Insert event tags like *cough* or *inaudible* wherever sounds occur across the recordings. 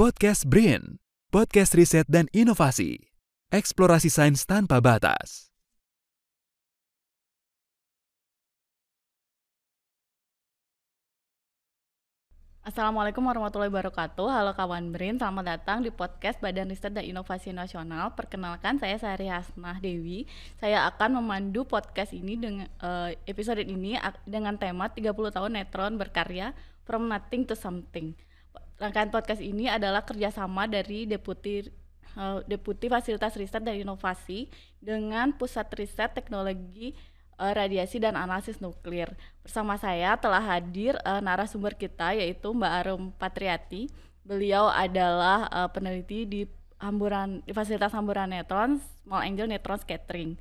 Podcast Brain, podcast riset dan inovasi. Eksplorasi sains tanpa batas. Assalamualaikum warahmatullahi wabarakatuh. Halo kawan Brain, selamat datang di podcast Badan Riset dan Inovasi Nasional. Perkenalkan saya Sari Hasnah Dewi. Saya akan memandu podcast ini dengan uh, episode ini dengan tema 30 tahun Netron berkarya From Nothing to Something. Rangkaian podcast ini adalah kerjasama dari Deputi uh, Deputi Fasilitas Riset dan Inovasi dengan Pusat Riset Teknologi uh, radiasi dan analisis nuklir. Bersama saya telah hadir uh, narasumber kita yaitu Mbak Arum Patriati. Beliau adalah uh, peneliti di Hamburan di Fasilitas Hamburan Neutron Small Angel Neutron Scattering.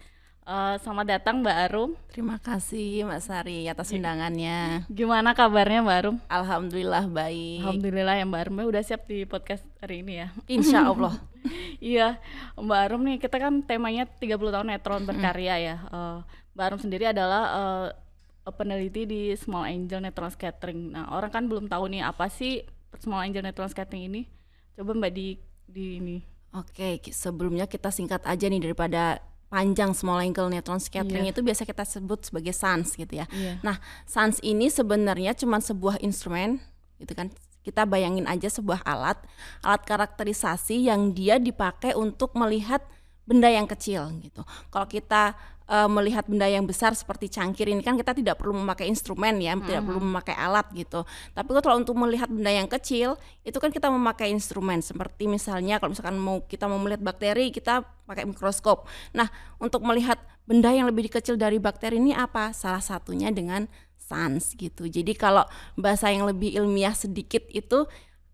Uh, selamat datang Mbak Arum. Terima kasih Mbak Sari atas undangannya. Gimana kabarnya Mbak Arum? Alhamdulillah baik. Alhamdulillah ya Mbak Arum udah siap di podcast hari ini ya. Insya Allah. *laughs* iya Mbak Arum nih kita kan temanya 30 tahun netron berkarya ya. Uh, Mbak Arum sendiri adalah uh, peneliti di Small Angel Neutron Scattering. Nah, orang kan belum tahu nih apa sih Small Angel Neutron Scattering ini. Coba Mbak di di ini. Oke, sebelumnya kita singkat aja nih daripada panjang small angle neutron scattering yeah. itu biasa kita sebut sebagai SANS gitu ya. Yeah. Nah, SANS ini sebenarnya cuma sebuah instrumen gitu kan. Kita bayangin aja sebuah alat, alat karakterisasi yang dia dipakai untuk melihat benda yang kecil gitu. Kalau kita uh, melihat benda yang besar seperti cangkir ini kan kita tidak perlu memakai instrumen ya, mm -hmm. tidak perlu memakai alat gitu. Tapi kalau untuk melihat benda yang kecil itu kan kita memakai instrumen seperti misalnya kalau misalkan mau kita mau melihat bakteri kita pakai mikroskop. Nah, untuk melihat benda yang lebih kecil dari bakteri ini apa? Salah satunya dengan SANS gitu. Jadi kalau bahasa yang lebih ilmiah sedikit itu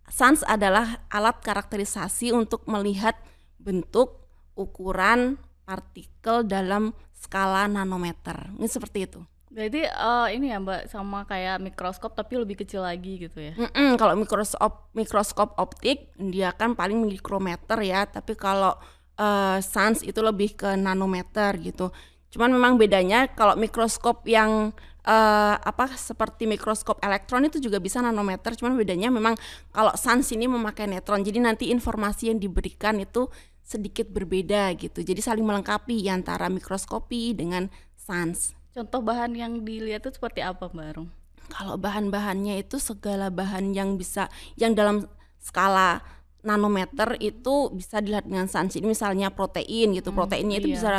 SANS adalah alat karakterisasi untuk melihat bentuk, ukuran, partikel dalam skala nanometer. Ini seperti itu. Berarti uh, ini ya Mbak sama kayak mikroskop tapi lebih kecil lagi gitu ya. Mm -mm, kalau mikroskop mikroskop optik dia kan paling mikrometer ya, tapi kalau uh, sans itu lebih ke nanometer gitu. Cuman memang bedanya kalau mikroskop yang uh, apa seperti mikroskop elektron itu juga bisa nanometer, cuman bedanya memang kalau sans ini memakai neutron. Jadi nanti informasi yang diberikan itu sedikit berbeda gitu. Jadi saling melengkapi antara mikroskopi dengan sans. Contoh bahan yang dilihat itu seperti apa, Mbak Arum? Kalau bahan-bahannya itu segala bahan yang bisa yang dalam skala nanometer itu bisa dilihat dengan sans. Ini misalnya protein gitu. Hmm, Proteinnya itu iya. bisa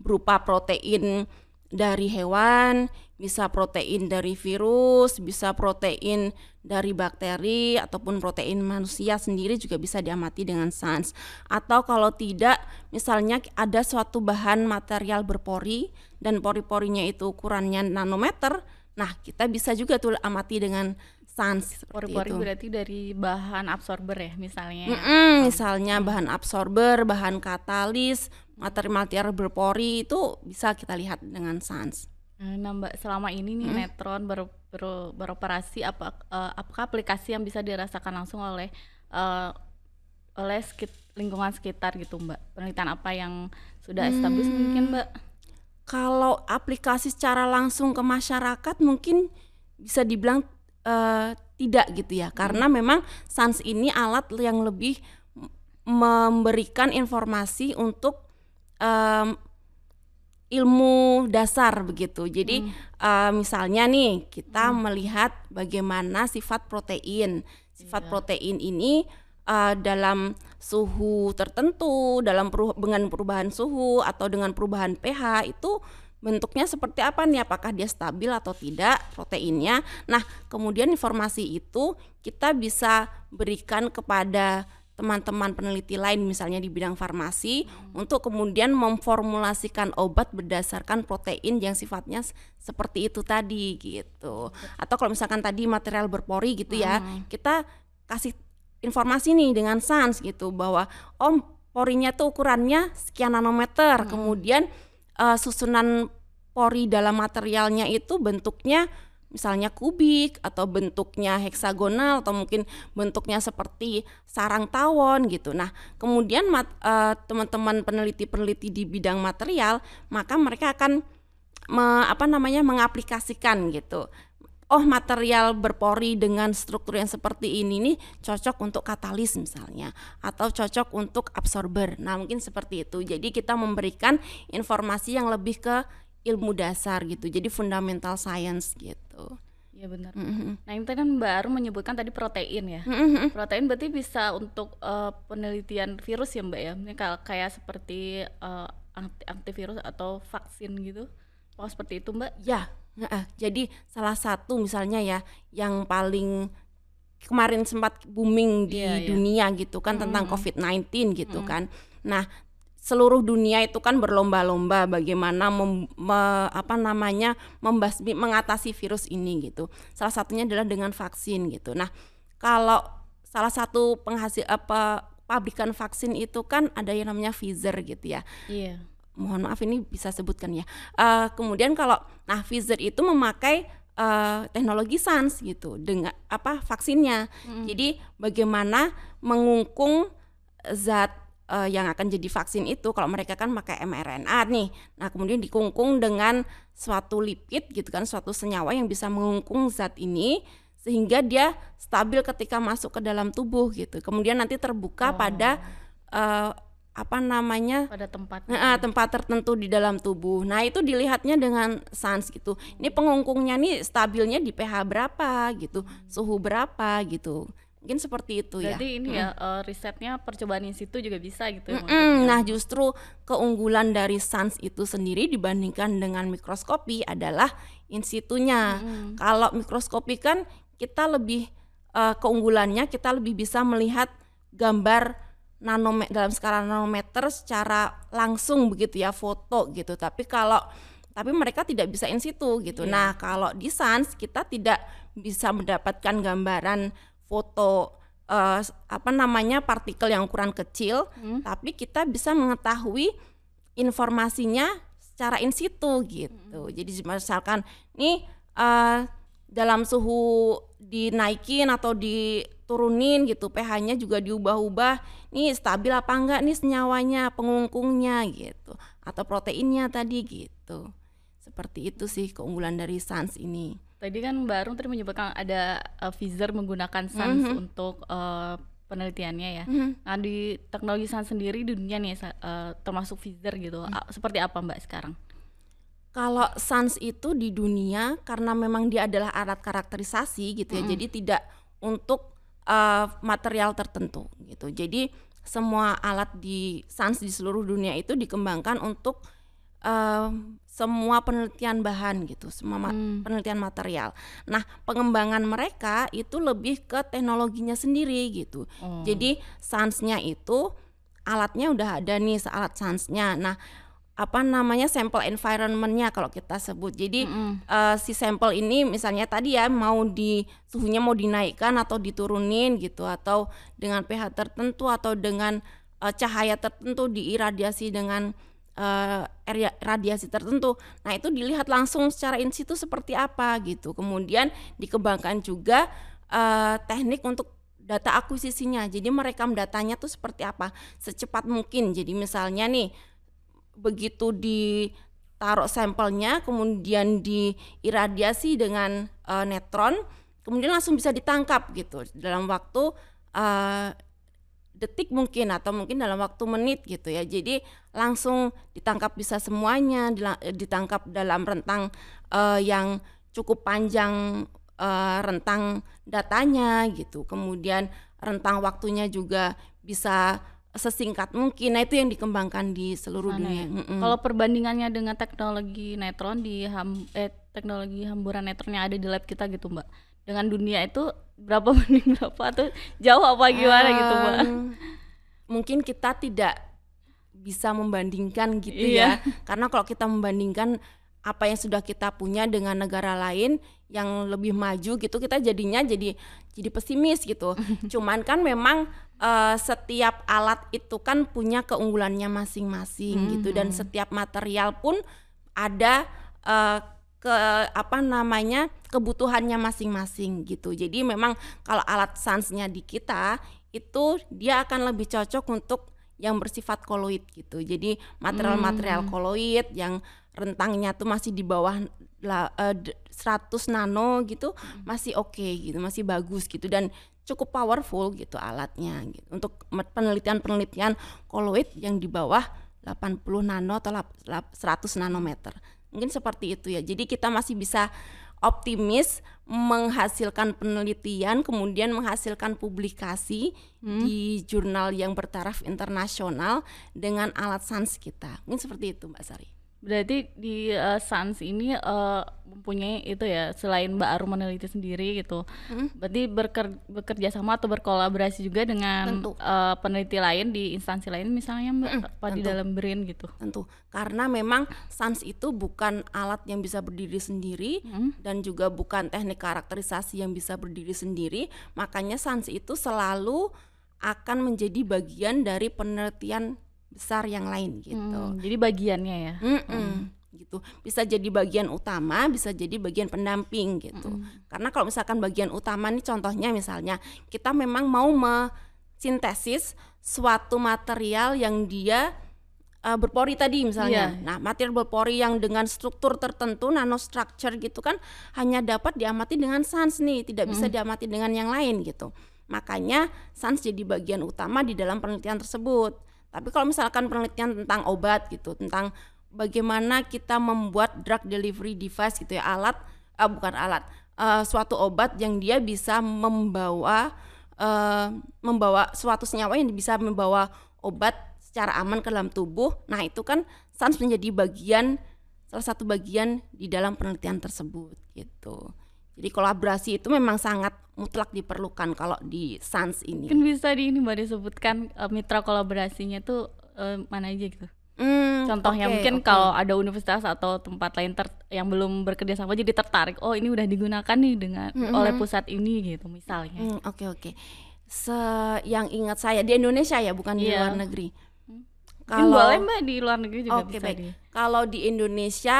berupa protein dari hewan, bisa protein dari virus, bisa protein dari bakteri ataupun protein manusia sendiri juga bisa diamati dengan SANS. Atau kalau tidak, misalnya ada suatu bahan material berpori dan pori-porinya itu ukurannya nanometer, nah kita bisa juga tuh amati dengan sans pori-pori berarti dari bahan absorber ya misalnya. Mm -mm, misalnya bahan absorber bahan katalis materi-materi berpori itu bisa kita lihat dengan sans nah mbak selama ini nih mm. netron ber, ber, beroperasi apa uh, apakah aplikasi yang bisa dirasakan langsung oleh uh, oleh sekit, lingkungan sekitar gitu mbak penelitian apa yang sudah established hmm, mungkin mbak kalau aplikasi secara langsung ke masyarakat mungkin bisa dibilang uh, tidak gitu ya karena hmm. memang SANS ini alat yang lebih memberikan informasi untuk um, ilmu dasar begitu. Jadi hmm. uh, misalnya nih kita hmm. melihat bagaimana sifat protein. Sifat yeah. protein ini uh, dalam suhu tertentu, dalam perubahan, dengan perubahan suhu atau dengan perubahan pH itu bentuknya seperti apa nih apakah dia stabil atau tidak proteinnya nah kemudian informasi itu kita bisa berikan kepada teman-teman peneliti lain misalnya di bidang farmasi hmm. untuk kemudian memformulasikan obat berdasarkan protein yang sifatnya seperti itu tadi gitu. Atau kalau misalkan tadi material berpori gitu ya, hmm. kita kasih informasi nih dengan sans gitu bahwa om porinya tuh ukurannya sekian nanometer, hmm. kemudian uh, susunan pori dalam materialnya itu bentuknya misalnya kubik atau bentuknya heksagonal atau mungkin bentuknya seperti sarang tawon gitu. Nah, kemudian uh, teman-teman peneliti-peneliti di bidang material, maka mereka akan me, apa namanya mengaplikasikan gitu. oh material berpori dengan struktur yang seperti ini nih cocok untuk katalis misalnya atau cocok untuk absorber. Nah, mungkin seperti itu. Jadi kita memberikan informasi yang lebih ke ilmu dasar gitu. Jadi fundamental science gitu. Iya benar. Mhm. Nah ini kan baru menyebutkan tadi protein ya. Mhm. Protein berarti bisa untuk eh, penelitian virus ya mbak ya. Ini kayak seperti eh, anti- antivirus atau vaksin gitu. Oh seperti itu mbak? Ya, jadi salah satu misalnya ya yang paling kemarin sempat booming di Iya, iya. dunia gitu kan tentang Mm-mm. COVID-19 gitu kan. Nah, seluruh dunia itu kan berlomba-lomba bagaimana mem- me- apa namanya membasmi mengatasi virus ini gitu. Salah satunya adalah dengan vaksin gitu. Nah, kalau salah satu penghasil apa pabrikan vaksin itu kan ada yang namanya Pfizer gitu ya Iya. mohon maaf ini bisa sebutkan ya. Eh, kemudian kalau nah Pfizer itu memakai eh, teknologi SARS gitu dengan apa vaksinnya. Jadi bagaimana mengungkung zat eh, yang akan jadi vaksin itu kalau mereka kan pakai mRNA nih. Nah, kemudian dikungkung dengan suatu lipid gitu kan, suatu senyawa yang bisa mengungkung zat ini sehingga dia stabil ketika masuk ke dalam tubuh gitu. Kemudian nanti terbuka pada eh, apa namanya Pada tempatnya. Nah, tempat tertentu di dalam tubuh. Nah, itu dilihatnya dengan SANS gitu. Ini pengungkungnya nih stabilnya di pH berapa gitu, suhu berapa gitu. Mungkin seperti itu ya. Berarti ini ya eh, risetnya percobaan in situ juga bisa gitu ya. Maksudnya. Nah, justru keunggulan dari SANS itu sendiri dibandingkan dengan mikroskopi adalah in situnya. Kalau mikroskopi kan kita lebih eh, keunggulannya kita lebih bisa melihat gambar nanometer dalam skala nanometer secara langsung begitu ya foto gitu. Tapi kalau tapi mereka tidak bisa in situ gitu. Nah, kalau di SANS kita tidak bisa mendapatkan gambaran foto eh, apa namanya partikel yang ukuran kecil, tapi kita bisa mengetahui informasinya secara in situ gitu. Jadi misalkan nih eh, dalam suhu dinaikin atau diturunin gitu, pH-nya juga diubah-ubah. Nih stabil apa enggak nih senyawanya, pengungkungnya gitu, atau proteinnya tadi gitu. Seperti itu sih keunggulan dari SANS ini. Tadi kan Mbak Arum tadi menyebutkan ada uh, Pfizer menggunakan SANS Mhm. untuk uh, penelitiannya ya. Mhm. Nah di teknologi SANS sendiri di dunia nih uh, termasuk Pfizer gitu. Hmm. A- Seperti apa Mbak sekarang? Kalau SANS itu di dunia karena memang dia adalah alat karakterisasi gitu ya, jadi tidak untuk eh, material tertentu gitu. Jadi semua alat di SANS di seluruh dunia itu dikembangkan untuk eh, semua penelitian bahan gitu, semua ma- Hmm. penelitian material. Nah, pengembangan mereka itu lebih ke teknologinya sendiri gitu. Oh. Jadi SANS-nya itu alatnya udah ada nih alat SANS-nya. Nah, apa namanya sampel environment-nya kalau kita sebut. Jadi Mm-mm. eh, si sampel ini misalnya tadi ya mau di suhunya mau dinaikkan atau diturunin gitu atau dengan pH tertentu atau dengan eh, cahaya tertentu diiradiasi dengan eh, area- radiasi tertentu. Nah, itu dilihat langsung secara in situ seperti apa gitu. Kemudian dikembangkan juga eh, teknik untuk data akuisisinya. Jadi merekam datanya tuh seperti apa secepat mungkin. Jadi misalnya nih begitu ditaruh sampelnya kemudian diiradiasi dengan eh, netron kemudian langsung bisa ditangkap gitu dalam waktu eh, detik mungkin atau mungkin dalam waktu menit gitu ya jadi langsung ditangkap bisa semuanya ditangkap dalam rentang eh, yang cukup panjang eh, rentang datanya gitu kemudian rentang waktunya juga bisa sesingkat mungkin nah itu yang dikembangkan di seluruh Sana dunia ya. Mm-mm. Kalau perbandingannya dengan teknologi netron di ham, eh, teknologi hamburan netron yang ada di lab kita gitu Mbak. Dengan dunia itu berapa *laughs* banding berapa atau jauh apa gimana gitu Mbak? Mungkin kita tidak bisa membandingkan gitu Iya. ya karena kalau kita membandingkan apa yang sudah kita punya dengan negara lain yang lebih maju gitu kita jadinya jadi jadi pesimis gitu *laughs* cuman kan memang eh, setiap alat itu kan punya keunggulannya masing-masing gitu dan setiap material pun ada eh, ke apa namanya kebutuhannya masing-masing gitu jadi memang kalau alat sansnya di kita itu dia akan lebih cocok untuk yang bersifat koloid gitu jadi material-material koloid yang rentangnya tuh masih di bawah la- eh, d- 100 nano gitu masih oke gitu, masih bagus gitu dan cukup powerful gitu alatnya gitu. Untuk penelitian-penelitian koloid yang di bawah 80 nano atau lap- lap- 100 nanometer. Mungkin seperti itu ya. Jadi kita masih bisa optimis menghasilkan penelitian kemudian menghasilkan publikasi di jurnal yang bertaraf internasional dengan alat SANS kita. Mungkin seperti itu Mbak Sari. Berarti di eh, SANS ini eh, mempunyai itu ya selain Mbak Arum meneliti sendiri gitu. Berarti berker- bekerja sama atau berkolaborasi juga dengan Tentu. eh, peneliti lain di instansi lain misalnya Mbak apa di dalam BRIN gitu. Tentu, karena memang SANS itu bukan alat yang bisa berdiri sendiri dan juga bukan teknik karakterisasi yang bisa berdiri sendiri, makanya SANS itu selalu akan menjadi bagian dari penelitian besar yang lain gitu. Hmm, jadi bagiannya ya. Mm-mm, gitu. Bisa jadi bagian utama bisa jadi bagian pendamping gitu. Karena kalau misalkan bagian utama nih contohnya misalnya kita memang mau mensintesis suatu material yang dia uh, berpori tadi misalnya. Iya. nah material berpori yang dengan struktur tertentu nanostructure gitu kan hanya dapat diamati dengan sans nih tidak bisa diamati dengan yang lain gitu. Makanya sans jadi bagian utama di dalam penelitian tersebut tapi kalau misalkan penelitian tentang obat gitu, tentang bagaimana kita membuat drug delivery device gitu ya, alat ah, bukan alat, eh, suatu obat yang dia bisa membawa eh, membawa suatu senyawa yang bisa membawa obat secara aman ke dalam tubuh. Nah, itu kan SANS menjadi bagian salah satu bagian di dalam penelitian tersebut gitu. Jadi kolaborasi itu memang sangat mutlak diperlukan kalau di SANS ini. Mungkin bisa di ini Mbak disebutkan eh, mitra kolaborasinya tuh eh, mana aja gitu. Hmm, Contohnya oke, mungkin oke. kalau ada universitas atau tempat lain ter- yang belum bekerja sama jadi tertarik. Oh, ini udah digunakan nih dengan oleh pusat ini gitu misalnya. Hmm, Oke oke. Se yang ingat saya di Indonesia ya, bukan di Iya. luar negeri. Mungkin boleh Mbak di luar negeri juga Oke bisa baik. di. Kalau di Indonesia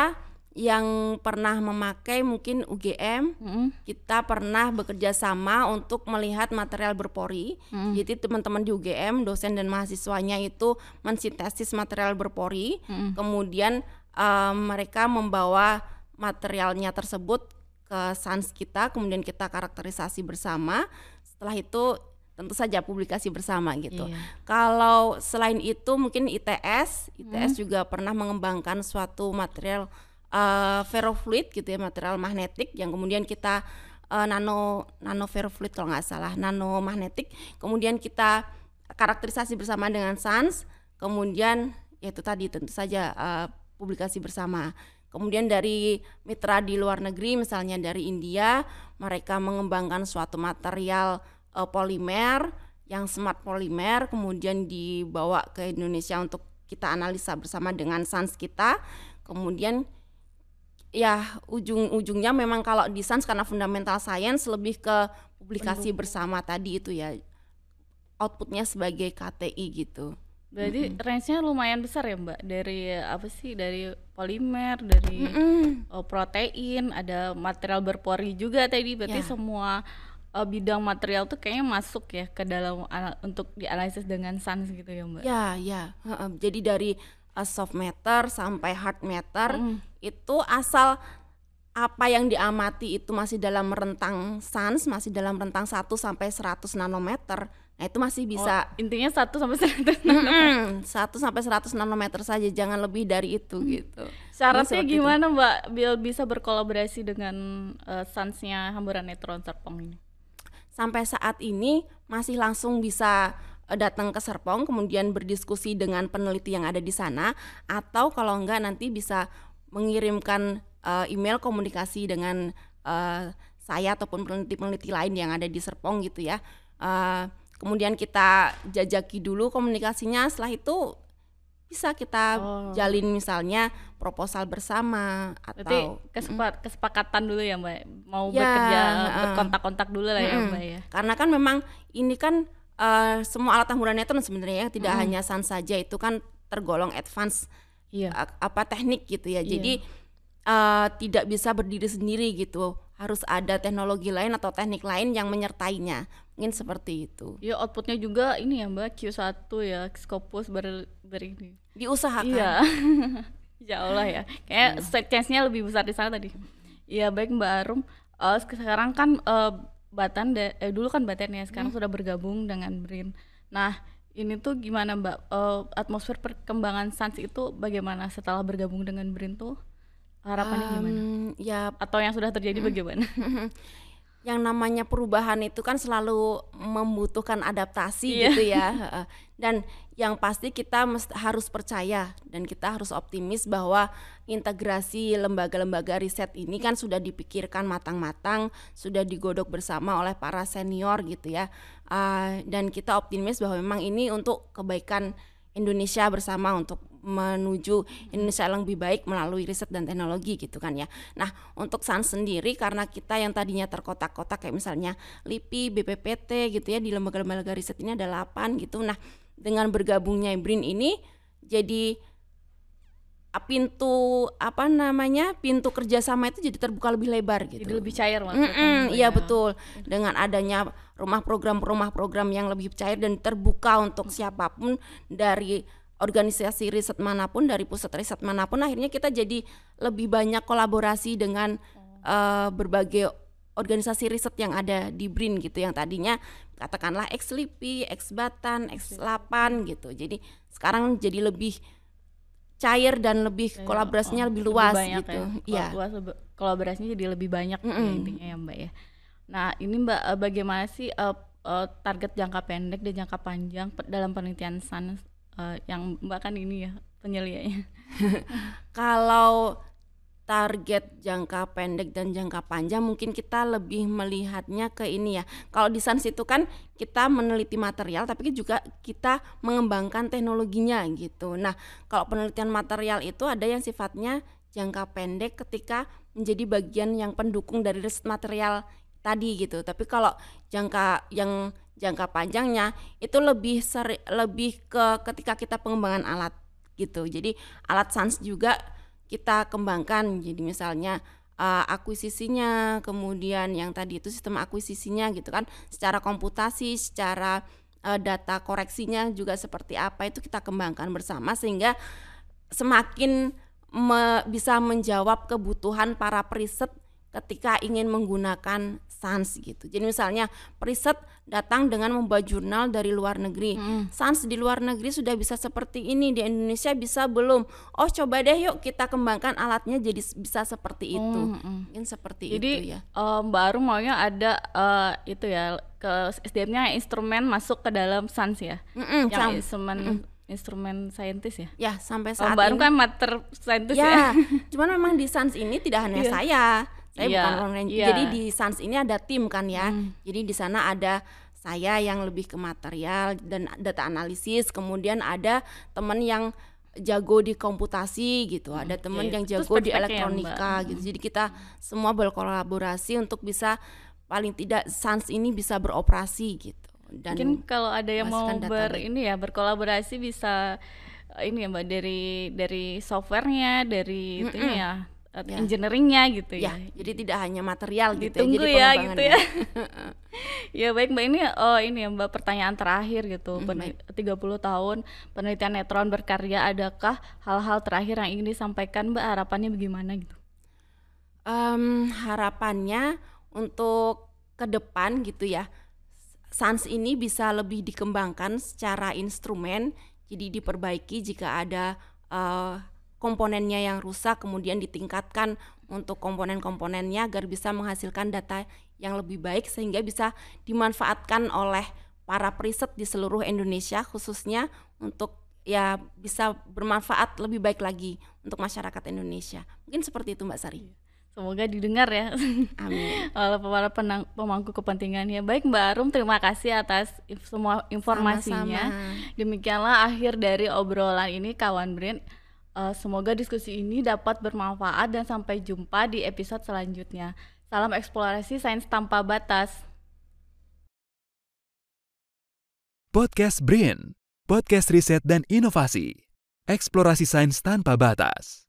yang pernah memakai mungkin UGM, Mm-mm. kita pernah bekerja sama untuk melihat material berpori. Jadi teman-teman di UGM, dosen dan mahasiswanya itu mensintesis material berpori, kemudian em, mereka membawa materialnya tersebut ke SANS kita, kemudian kita karakterisasi bersama. Setelah itu tentu saja publikasi bersama gitu. Iya. Kalau selain itu mungkin ITS, ITS juga pernah mengembangkan suatu material eh, ferrofluid gitu ya, material magnetik yang kemudian kita eh, nano nano ferrofluid kalau nggak salah, nano magnetik. Kemudian kita karakterisasi bersama dengan SANS, kemudian ya itu tadi tentu saja eh, publikasi bersama. Kemudian dari mitra di luar negeri misalnya dari India, mereka mengembangkan suatu material eh, polimer yang smart polimer kemudian dibawa ke Indonesia untuk kita analisa bersama dengan SANS kita. Kemudian ya ujung-ujungnya memang kalau di SANS karena fundamental science lebih ke publikasi bersama tadi itu ya outputnya sebagai KTI gitu. Berarti range-nya lumayan besar ya Mbak dari apa sih dari polimer, dari Mm-mm. eh, protein, ada material berpori juga tadi. Berarti Ya. semua eh, bidang material tuh kayaknya masuk ya ke dalam untuk dianalisis dengan SANS gitu ya Mbak. Ya, ya. heeh. Jadi dari uh, soft matter sampai hard matter Mm. itu asal apa yang diamati itu masih dalam rentang SANS, masih dalam rentang 1 sampai 100 nanometer. Nah, itu masih bisa Oh, intinya 1 sampai 100 Mm-mm, 1 sampai 100 nanometer saja, jangan lebih dari itu gitu. Syaratnya seperti itu. gimana Mbak biar bisa berkolaborasi dengan eh, SANS-nya Hamburan Neutron Serpong ini? sampai saat ini masih langsung bisa datang ke Serpong kemudian berdiskusi dengan peneliti yang ada di sana atau kalau enggak nanti bisa mengirimkan eh, email komunikasi dengan eh, saya ataupun peneliti-peneliti lain yang ada di Serpong gitu ya. Eh, kemudian kita jajaki dulu komunikasinya setelah itu bisa kita Oh. jalin misalnya proposal bersama Berarti atau kesepa- kesepakatan dulu ya Mbak, mau Ya, bekerja heeh. berkontak-kontak dulu lah ya. Mbak ya. Karena kan memang ini kan eh, semua alat tamburan neutron sebenarnya ya, tidak hanya sans saja itu kan tergolong advance Iya. a- apa teknik gitu ya. Iya. Jadi eh, tidak bisa berdiri sendiri gitu. Harus ada teknologi lain atau teknik lain yang menyertainya. Mungkin seperti itu. Ya outputnya juga ini ya Mbak Q1 ya Scopus ber, ber ini. Diusahakan. Iya. Insya *laughs* Allah ya. Kayak Iya. chance-nya lebih besar di sana tadi. Iya baik Mbak Arum. Eh, sekarang kan eh, Batan da- eh, dulu kan Batan ya, sekarang sudah bergabung dengan BRIN. Nah ini tuh gimana Mbak Eh, atmosfer perkembangan Sans itu bagaimana setelah bergabung dengan BRIN tuh harapannya gimana? Em, ya Atau yang sudah terjadi bagaimana? *laughs* yang namanya perubahan itu kan selalu membutuhkan adaptasi Iya. gitu ya. *laughs* Dan yang pasti kita mest- harus percaya dan kita harus optimis bahwa integrasi lembaga-lembaga riset ini kan sudah dipikirkan matang-matang, sudah digodok bersama oleh para senior gitu ya. Ah, dan kita optimis bahwa memang ini untuk kebaikan Indonesia bersama untuk menuju Indonesia yang lebih baik melalui riset dan teknologi gitu kan ya. Nah, untuk SANS sendiri karena kita yang tadinya terkotak-kotak kayak misalnya LIPI, BPPT gitu ya di lembaga-lembaga riset ini ada 8 gitu. Nah, dengan bergabungnya BRIN ini jadi pintu apa namanya pintu kerjasama itu jadi terbuka lebih lebar gitu. Jadi lebih cair maksudnya. Mm-mm, Mbak, iya ya. betul. Dengan adanya rumah program rumah program yang lebih cair dan terbuka untuk siapa pun dari organisasi riset mana pun dari pusat riset mana pun akhirnya kita jadi lebih banyak kolaborasi dengan eh, berbagai organisasi riset yang ada di BRIN gitu yang tadinya katakanlah ex LIPI, ex Batan, ex 8 gitu. Jadi sekarang jadi lebih cair dan lebih Kayak, kolaborasinya oh, lebih luas banyak gitu. ya. Iya. Lebih- kolaborasinya jadi lebih banyak ya Mm-mm. intinya ya Mbak ya. Nah, ini Mbak eh, bagaimana sih eh, target jangka pendek dan jangka panjang dalam penelitian SANS eh, yang Mbak kan ini ya penyelianya. *laughs* Kalau target jangka pendek dan jangka panjang mungkin kita lebih melihatnya ke ini ya. Kalau di SANS itu kan kita meneliti material tapi juga kita mengembangkan teknologinya gitu. Nah, kalau penelitian material itu ada yang sifatnya jangka pendek ketika menjadi bagian yang pendukung dari riset material tadi gitu. Tapi kalau jangka yang jangka panjangnya itu lebih seri, lebih ke ketika kita pengembangan alat gitu. Jadi alat SANS juga kita kembangkan. Jadi misalnya uh, akuisisinya, kemudian yang tadi itu sistem akuisisinya gitu kan, secara komputasi, secara uh, data koreksinya juga seperti apa itu kita kembangkan bersama sehingga semakin me- bisa menjawab kebutuhan para periset ketika ingin menggunakan SANS gitu. Jadi misalnya periset datang dengan membawa jurnal dari luar negeri. SANS di luar negeri sudah bisa seperti ini, di Indonesia bisa belum. Oh, coba deh yuk kita kembangkan alatnya jadi bisa seperti itu. Oh, mm-mm. Mungkin seperti Jadi itu ya. eh, Mbak Arum maunya ada eh, itu ya ke SDM-nya instrumen masuk ke dalam SANS ya. Mm-mm, yang sam- instrumen instrumen saintis ya. ya sampai saat Mbak Arum ini kan mater saintis ya. ya, cuman memang di SANS ini tidak hanya Iya. saya. Saya Iya, bukan orang iya. Jadi di SANS ini ada tim kan ya. Hmm. Jadi di sana ada saya yang lebih ke material dan data analisis, kemudian ada teman yang jago di komputasi gitu, ada teman Oke, yang itu jago di ya, elektronika Mbak. gitu. Jadi kita semua berkolaborasi untuk bisa paling tidak SANS ini bisa beroperasi gitu. Dan Mungkin kalau ada yang mau data ber baik. ini ya berkolaborasi bisa eh, ini ya Mbak dari dari softwarenya, dari itu Mm-mm. ya, eh, Ya. engineeringnya gitu ya, ya. jadi tidak hanya material gitu Ditunggu ya, ya jadi gitu ya. pengembangannya. ya baik Mbak ini oh ini ya Mbak pertanyaan terakhir gitu. Mm, Pen- 30 tahun penelitian neutron berkarya adakah hal-hal terakhir yang ingin disampaikan Mbak harapannya bagaimana gitu? Em, harapannya untuk ke depan gitu ya SANS ini bisa lebih dikembangkan secara instrumen jadi diperbaiki jika ada eh, komponennya yang rusak kemudian ditingkatkan untuk komponen-komponennya agar bisa menghasilkan data yang lebih baik sehingga bisa dimanfaatkan oleh para periset di seluruh Indonesia khususnya untuk ya bisa bermanfaat lebih baik lagi untuk masyarakat Indonesia mungkin seperti itu Mbak Sari Semoga didengar ya Amin. *laughs* oleh para penang- pemangku kepentingannya. Baik Mbak Arum, terima kasih atas semua informasinya. Sama-sama. Demikianlah akhir dari obrolan ini kawan Brin. Eh, semoga diskusi ini dapat bermanfaat dan sampai jumpa di episode selanjutnya. Salam eksplorasi sains tanpa batas. Podcast BRIN, podcast riset dan inovasi. Eksplorasi sains tanpa batas.